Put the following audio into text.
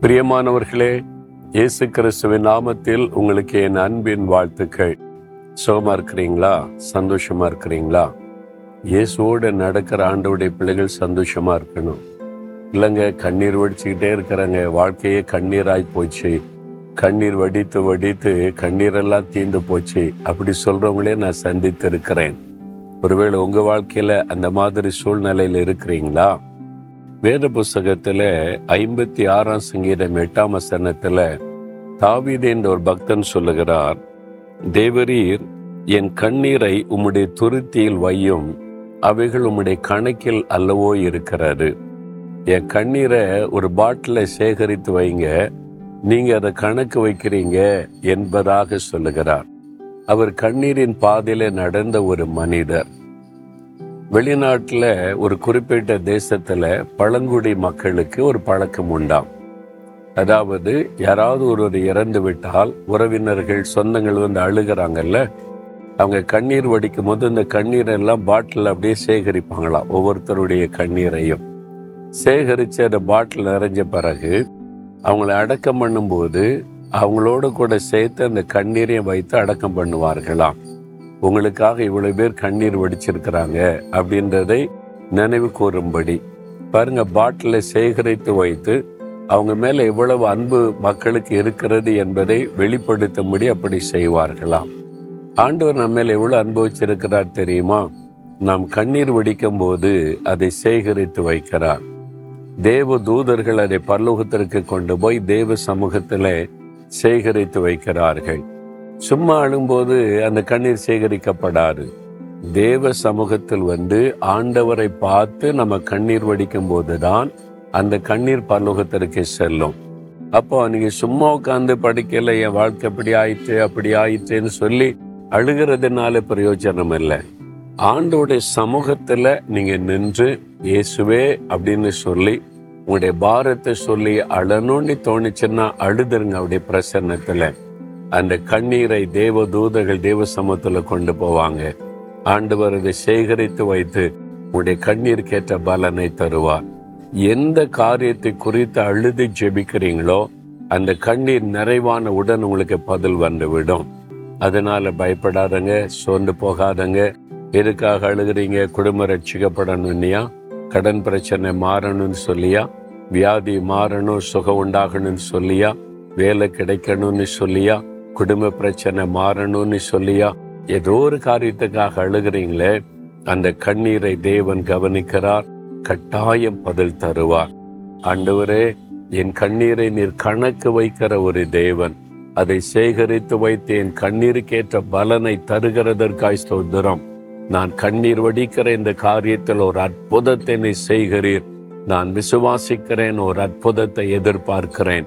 பிரியமானவர்களே இயேசு கிறிஸ்துவின் நாமத்தில் உங்களுக்கு என் அன்பின் வாழ்த்துக்கள். சுகமா இருக்கிறீங்களா? சந்தோஷமா இருக்கிறீங்களா? இயேசுவோடு நடக்கிற ஆண்டவுடைய பிள்ளைகள் சந்தோஷமா இருக்கணும். இல்லைங்க கண்ணீர் வடிச்சுக்கிட்டே இருக்கிறாங்க. வாழ்க்கையே கண்ணீராய் போச்சு. கண்ணீர் வடித்து வடித்து கண்ணீரெல்லாம் தீந்து போச்சு. அப்படி சொல்றவங்களே நான் சந்தித்து இருக்கிறேன் ஒருவேளை உங்க வாழ்க்கையில அந்த மாதிரி சூழ்நிலையில இருக்கிறீங்களா? வேத புஸ்தகத்துல ஐம்பத்தி ஆறாம் சங்கீதம் எட்டாம் வசனத்துல தாவீது என்ற ஒரு பக்தன் சொல்லுகிறார் தேவரீர் என் கண்ணீரை உம்முடைய துருத்தியில் வையும் அவைகள் உம்முடைய கணக்கில் அல்லவோ இருக்கிறது. என் கண்ணீரை ஒரு பாட்டில சேகரித்து வைங்க நீங்க அதை கணக்கு வைக்கிறீங்க என்பதாக சொல்லுகிறார். அவர் கண்ணீரின் பாதையில நடந்த ஒரு மனிதர். வெளிநாட்டில் ஒரு குறிப்பிட்ட தேசத்தில் பழங்குடி மக்களுக்கு ஒரு பழக்கம் உண்டாம். அதாவது யாராவது ஒருவர் இறந்து விட்டால் உறவினர்கள் சொந்தங்கள் வந்து அழுகிறாங்கல்ல அவங்க கண்ணீர் வடிக்கும் போது இந்த கண்ணீரை எல்லாம் பாட்டில் அப்படியே சேகரிப்பாங்களாம் ஒவ்வொருத்தருடைய கண்ணீரையும். சேகரித்து அந்த பாட்டில் நிறைஞ்ச பிறகு அவங்கள அடக்கம் பண்ணும்போது அவங்களோட கூட சேர்த்து அந்த கண்ணீரையும் வைத்து அடக்கம் பண்ணுவார்களாம். உங்களுக்காக இவ்வளவு பேர் கண்ணீர் வடிச்சிருக்கிறாங்க அப்படின்றதை நினைவு கூறும்படி. பாருங்க பாட்டிலை சேகரித்து வைத்து அவங்க மேல எவ்வளவு அன்பு மக்களுக்கு இருக்கிறது என்பதை வெளிப்படுத்தும்படி அப்படி செய்வார்களாம். ஆண்டவர் நம்ம மேல எவ்வளவு அனுபவிச்சிருக்கிறார் தெரியுமா? நாம் கண்ணீர் வடிக்கும் போது அதை சேகரித்து வைக்கிறார். தேவ தூதர்கள் அதை பல்லோகத்திற்கு கொண்டு போய் தேவ சமூகத்திலே சேகரித்து வைக்கிறார்கள். சும்மா அழும்போது அந்த கண்ணீர் சேகரிக்கப்படாது. தேவ சமூகத்தில் வந்து ஆண்டவரை பார்த்து நம்ம கண்ணீர் வடிக்கும் போதுதான் அந்த கண்ணீர் பரலோகத்திற்கு செல்லும். அப்போ நீங்க சும்மா உட்காந்து படிக்கல என் வாழ்க்கை அப்படி ஆயிற்று அப்படி ஆயிற்றுன்னு சொல்லி அழுகிறதுனால பிரயோஜனம் இல்லை. ஆண்டோடைய சமூகத்துல நீங்க நின்று இயேசுவே அப்படின்னு சொல்லி உங்களுடைய பாரத்தை சொல்லி அழணும்னு தோணுச்சுன்னா அழுதுருங்க அவருடைய பிரசன்னத்துல. அந்த கண்ணீரை தேவ தூதர்கள் தேவ சமத்துல கொண்டு போவாங்க. ஆண்டவர் அதை சேகரித்து வைத்து உங்களுடைய கண்ணீருக்கேற்ற பலனை தருவார். எந்த காரியத்தை குறித்து அழுது ஜெபிக்கிறீங்களோ அந்த கண்ணீர் நிறைவான உடன் உங்களுக்கு பதில் வந்துவிடும். அதனால பயப்படாதங்க சோர்ந்து போகாதங்க. எதுக்காக அழுகிறீங்க? குடும்பம் ரட்சிக்கப்படணும்னியா கடன் பிரச்சனை மாறணும்னு சொல்லியா? வியாதி மாறணும் சுகம் உண்டாகணும்னு சொல்லியா? வேலை கிடைக்கணும்னு சொல்லியா? குடும்ப பிரச்சனை மாறணும்னு சொல்லியா? ஏதோ ஒரு காரியத்துக்காக அழுகிறீங்களே? அந்த கண்ணீரை தேவன் கவனிக்கிறார் கட்டாயம் பதில் தருவார். ஆண்டவரே என் கண்ணீரை நீர் கணக்கு வைக்கிற ஒரு தேவன். அதை சேகரித்து வைத்து என் கண்ணீருக்கேற்ற பலனை தருகிறதற்காய் ஸ்தோத்திரம். நான் கண்ணீர் வடிக்கிற இந்த காரியத்தில் ஒரு அற்புதத்தை நீ செய்கிறீர். நான் விசுவாசிக்கிறேன் ஒரு அற்புதத்தை எதிர்பார்க்கிறேன்.